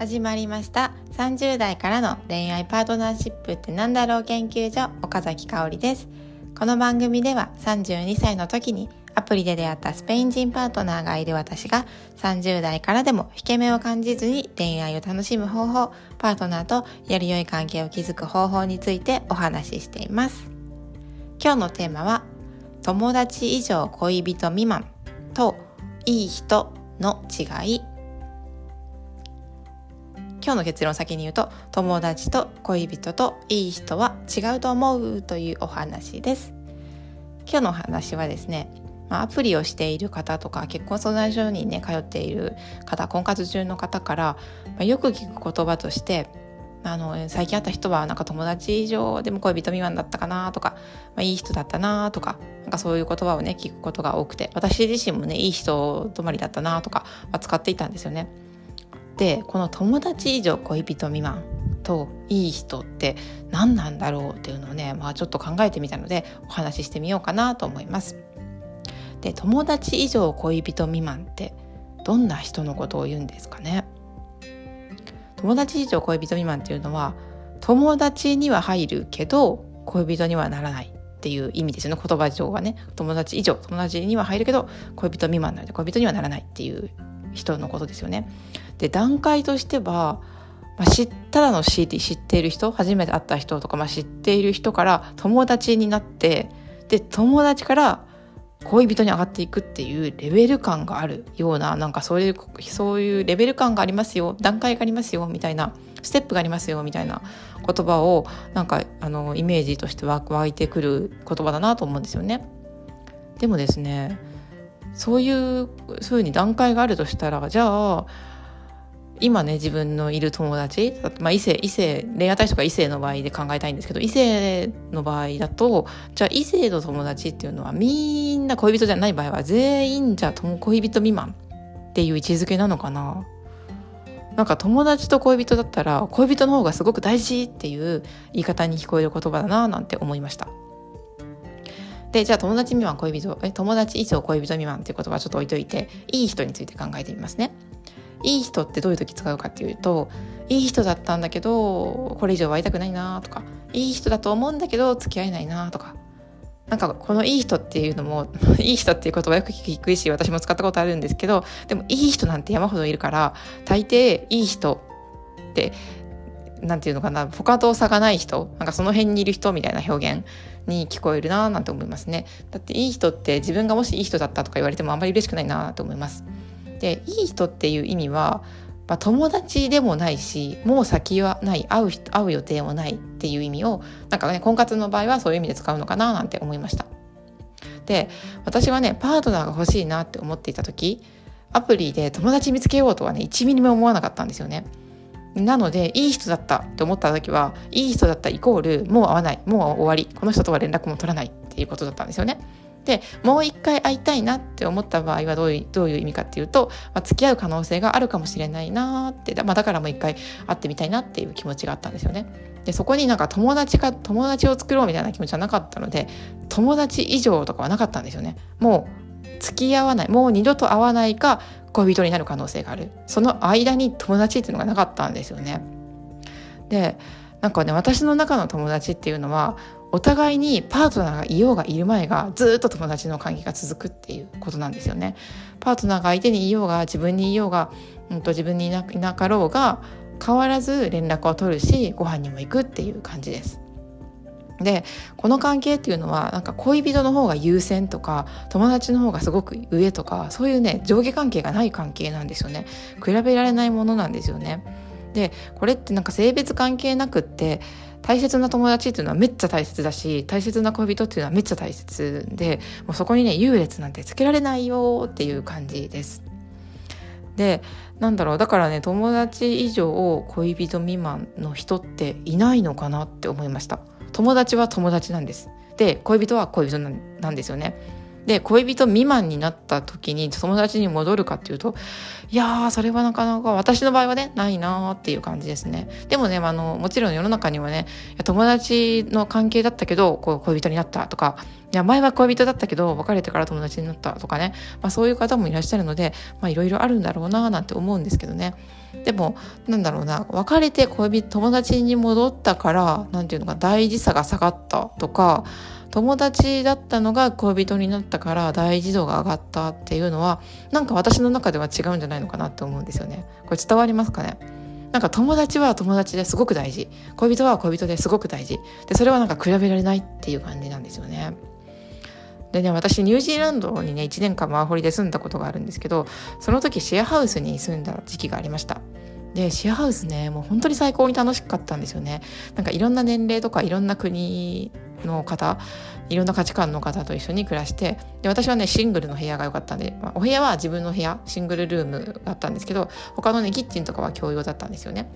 始まりました。30代からの恋愛パートナーシップってなんだろう研究所岡崎香織です。この番組では32歳の時にアプリで出会ったスペイン人パートナーがいる私が30代からでも引け目を感じずに恋愛を楽しむ方法パートナーとより良い関係を築く方法についてお話ししています。今日のテーマは友達以上恋人未満といい人の違い。今日の結論を先に言うと友達と恋人といい人は違うと思うというお話です今日のお話はですねアプリをしている方とか結婚相談所にね通っている方婚活中の方から、ま、よく聞く言葉としてあの最近会った人はなんか友達以上でも恋人未満だったかなとか、まあ、いい人だったなとかなんかそういう言葉をね聞くことが多くて私自身もねいい人止まりだったなとか、ま、使っていたんですよね。でこの友達以上恋人未満といい人って何なんだろうっていうのをね、まあ、ちょっと考えてみたのでお話ししてみようかなと思います。で友達以上恋人未満ってどんな人のことを言うんですかね？友達以上恋人未満っていうのは友達には入るけど恋人にはならないっていう意味ですよね言葉上はね友達以上友達には入るけど恋人未満なので恋人にはならないっていう人のことですよね。で段階としては、まあ、知ただの CD 知っている人初めて会った人とか、まあ、知っている人から友達になってで友達から恋人に上がっていくっていうレベル感があるようななんかそういうそういうレベル感がありますよ段階がありますよみたいなステップがありますよみたいな言葉をなんかあのイメージとして湧いてくる言葉だなと思うんですよね。でもですねそういうふうに段階があるとしたらじゃあ今ね自分のいる友達、まあ、異性異性恋愛対象が異性の場合で考えたいんですけど異性の場合だとじゃあ異性の友達っていうのはみんな恋人じゃない場合は全員じゃあ恋人未満っていう位置づけなのかななんか友達と恋人だったら恋人の方がすごく大事っていう言い方に聞こえる言葉だななんて思いました。でじゃあ友達未満恋人え友達以上恋人未満っていう言葉ちょっと置いといていい人について考えてみますね。いい人ってどういう時使うかっていうといい人だったんだけどこれ以上会いたくないなとかいい人だと思うんだけど付き合えないなとか。なんかこのいい人っていうのも いい人っていう言葉よく聞くし私も使ったことあるんですけどでもいい人なんて山ほどいるから大抵いい人ってなんていうのかな他と差がない人なんかその辺にいる人みたいな表現に聞こえるななんて思いますね。だっていい人って自分がもしいい人だったとか言われてもあんまり嬉しくないなと思います。でいい人っていう意味は、まあ、友達でもないしもう先はない会う会う予定もないっていう意味をなんかね婚活の場合はそういう意味で使うのかななんて思いましたで私はねパートナーが欲しいなって思っていた時アプリで友達見つけようとはね1ミリも思わなかったんですよねなのでいい人だったって思った時はいい人だったイコールもう会わないもう終わりこの人とは連絡も取らないっていうことだったんですよね。でもう一回会いたいなって思った場合はどういうどういう意味かっていうと、まあ、付き合う可能性があるかもしれないなってだ,、まあ、だからもう一回会ってみたいなっていう気持ちがあったんですよね。でそこになんか友達か友達を作ろうみたいな気持ちはなかったので友達以上とかはなかったんですよね。もう付き合わないもう二度と会わないか恋人になる可能性があるその間に友達っていうのがなかったんですよね。でなんかね私の中の友達っていうのはお互いにパートナーがいようがいる前がずっと友達の関係が続くっていうことなんですよね。パートナーが相手にいようが自分にいようが、うんと、自分にいなかろうが変わらず連絡を取るしご飯にも行くっていう感じです。でこの関係っていうのはなんか恋人の方が優先とか友達の方がすごく上とかそういうね上下関係がない関係なんですよね比べられないものなんですよねでこれってなんか性別関係なくって大切な友達っていうのはめっちゃ大切だし大切な恋人っていうのはめっちゃ大切でもうそこにね優劣なんてつけられないよっていう感じです。でなんだろうだからね友達以上恋人未満の人っていないのかなって思いました。友達は友達なんです。で恋人は恋人なんですよね。で恋人未満になった時に友達に戻るかっていうといやーそれはなかなか私の場合はねないなーっていう感じですね。でもねあのもちろん世の中にはね友達の関係だったけどこう恋人になったとかいや前は恋人だったけど別れてから友達になったとかね、まあ、そういう方もいらっしゃるのでいろいろあるんだろうななんて思うんですけどね。でもなんだろうな別れて恋人友達に戻ったからなんていうのか大事さが下がったとか友達だったのが恋人になったから大事度が上がったっていうのはなんか私の中では違うんじゃないのかなって思うんですよね。これ伝わりますかね？なんか友達は友達ですごく大事恋人は恋人ですごく大事でそれはなんか比べられないっていう感じなんですよね。でね私ニュージーランドにね1年間ワーホリで住んだことがあるんですけどその時シェアハウスに住んだ時期がありました。でシェアハウスねもう本当に最高に楽しかったんですよねなんかいろんな年齢とかいろんな国の方いろんな価値観の方と一緒に暮らしてで私はねシングルの部屋が良かったんで、まあ、お部屋は自分の部屋シングルルームだったんですけど他のねキッチンとかは共用だったんですよね。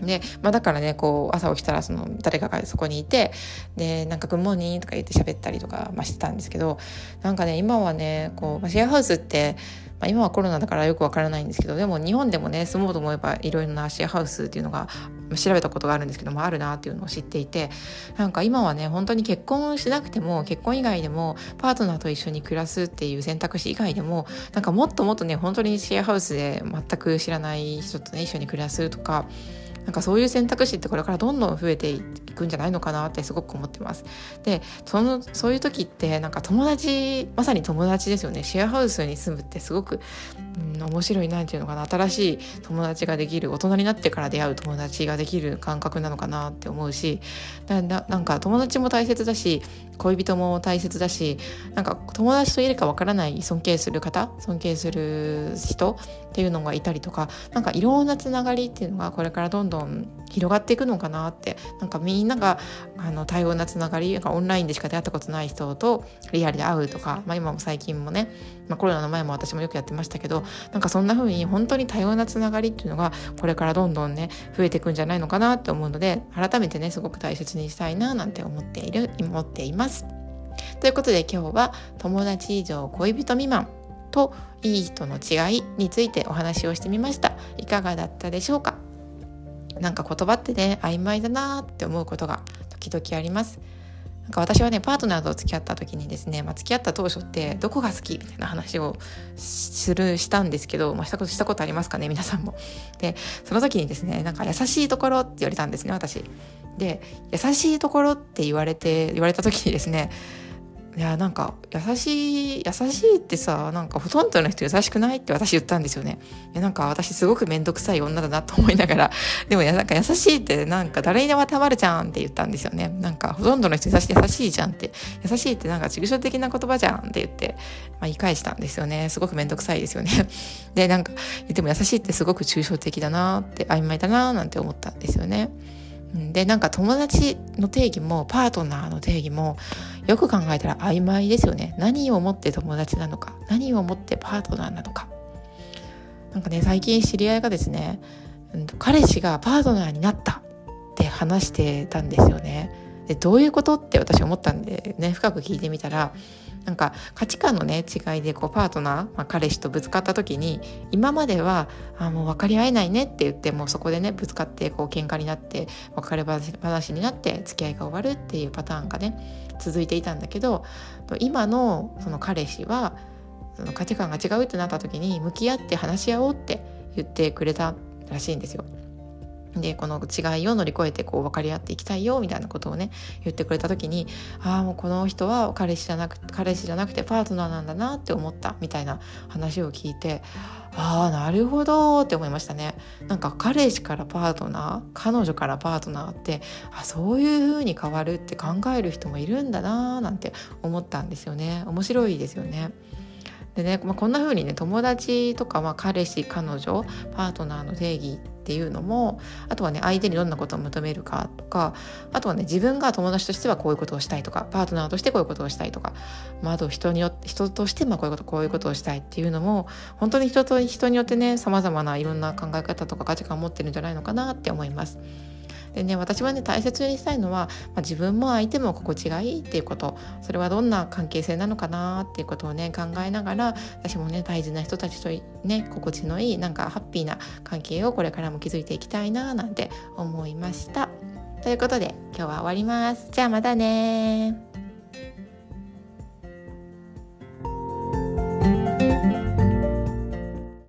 で、まあ、だからねこう朝起きたらその誰かがそこにいてでなんか「グッモーニング」とか言って喋ったりとか、ま、してたんですけどなんかね今はねこうシェアハウスってまあ、今はコロナだからよくわからないんですけどでも日本でもね住もうと思えばいろいろなシェアハウスっていうのが調べたことがあるんですけどもあるなっていうのを知っていてなんか今はね本当に結婚しなくても結婚以外でもパートナーと一緒に暮らすっていう選択肢以外でもなんかもっともっとね本当にシェアハウスで全く知らない人とね一緒に暮らすとかなんかそういう選択肢ってこれからどんどん増えていくんじゃないのかなってすごく思ってます。でそのそういう時ってなんか友達まさに友達ですよねシェアハウスに住むってすごく、面白いなんていうのかな新しい友達ができる大人になってから出会う友達ができる感覚なのかなって思うしななんか友達も大切だし恋人も大切だしなんか友達といるかわからない尊敬する方尊敬する人っていうのがいたりとかなんかいろんなつながりっていうのがこれからどんどん広がっていくのかなってなんかみんながあの多様なつながりなんかオンラインでしか出会ったことない人とリアルで会うとか、まあ、今も最近もね、まあ、コロナの前も私もよくやってましたけどなんかそんな風に本当に多様なつながりっていうのがこれからどんどんね増えていくんじゃないのかなって思うので改めてねすごく大切にしたいななんて思っている思っています。ということで今日は友達以上恋人未満といい人の違いについてお話をしてみました。いかがだったでしょうか？なか言葉ってね曖昧だなって思うことが時々あります。なんか私はねパートナーと付き合った時にですね、まあ、付き合った当初ってどこが好きみたいな話をするしたんですけど、まあ、したことしたことありますかね皆さんも。でその時にですねなんか優しいところって言われたんですね私。で優しいところって言われて言われた時にですねいやなんか優しい優しいってさなんかほとんどの人優しくないって私言ったんですよね。いやなんか私すごく面倒くさい女だなと思いながら。でもなんか優しいってなんか誰にでもたまるじゃんって言ったんですよね。なんかほとんどの人優しい優しいじゃんって。優しいってなんか抽象的な言葉じゃんって言って、まあ、言い返したんですよね。すごく面倒くさいですよね。でなんか言っても優しいってすごく抽象的だなって曖昧だななんて思ったんですよね。でなんか友達の定義もパートナーの定義もよく考えたら曖昧ですよね。何をもって友達なのか何をもってパートナーなのか。なんかね最近知り合いがですね彼氏がパートナーになったって話してたんですよね。でどういうことって私思ったんでね深く聞いてみたらなんか価値観のね違いでこうパートナー、まあ、彼氏とぶつかった時に今まではあもう分かり合えないねって言ってもうそこでねぶつかってこう喧嘩になって別れ話になって付き合いが終わるっていうパターンがね続いていたんだけど今のその彼氏はその価値観が違うってなった時に向き合って話し合おうって言ってくれたらしいんですよ。でこの違いを乗り越えてこう分かり合っていきたいよみたいなことをね言ってくれた時にああもうこの人は彼氏じゃなく彼氏じゃなくてパートナーなんだなって思ったみたいな話を聞いてああなるほどって思いましたねなんか彼氏からパートナー彼女からパートナーってあそういう風に変わるって考える人もいるんだなーなんて思ったんですよね面白いですよね。でね、まあ、こんな風にね友達とか、まあ、彼氏彼女パートナーの定義っていうのもあとはね相手にどんなことを求めるかとかあとはね自分が友達としてはこういうことをしたいとかパートナーとしてこういうことをしたいとか、まあ、あと人によって人としてまあこういうことこういうことをしたいっていうのも本当に人と人によってねさまざまないろんな考え方とか価値観を持ってるんじゃないのかなって思います。でね私はね大切にしたいのは、まあ、自分も相手も心地がいいっていうことそれはどんな関係性なのかなっていうことをね考えながら私もね大事な人たちとね心地のいいなんかハッピーな関係をこれからも築いていきたいななんて思いました。ということで今日は終わります。じゃあまたね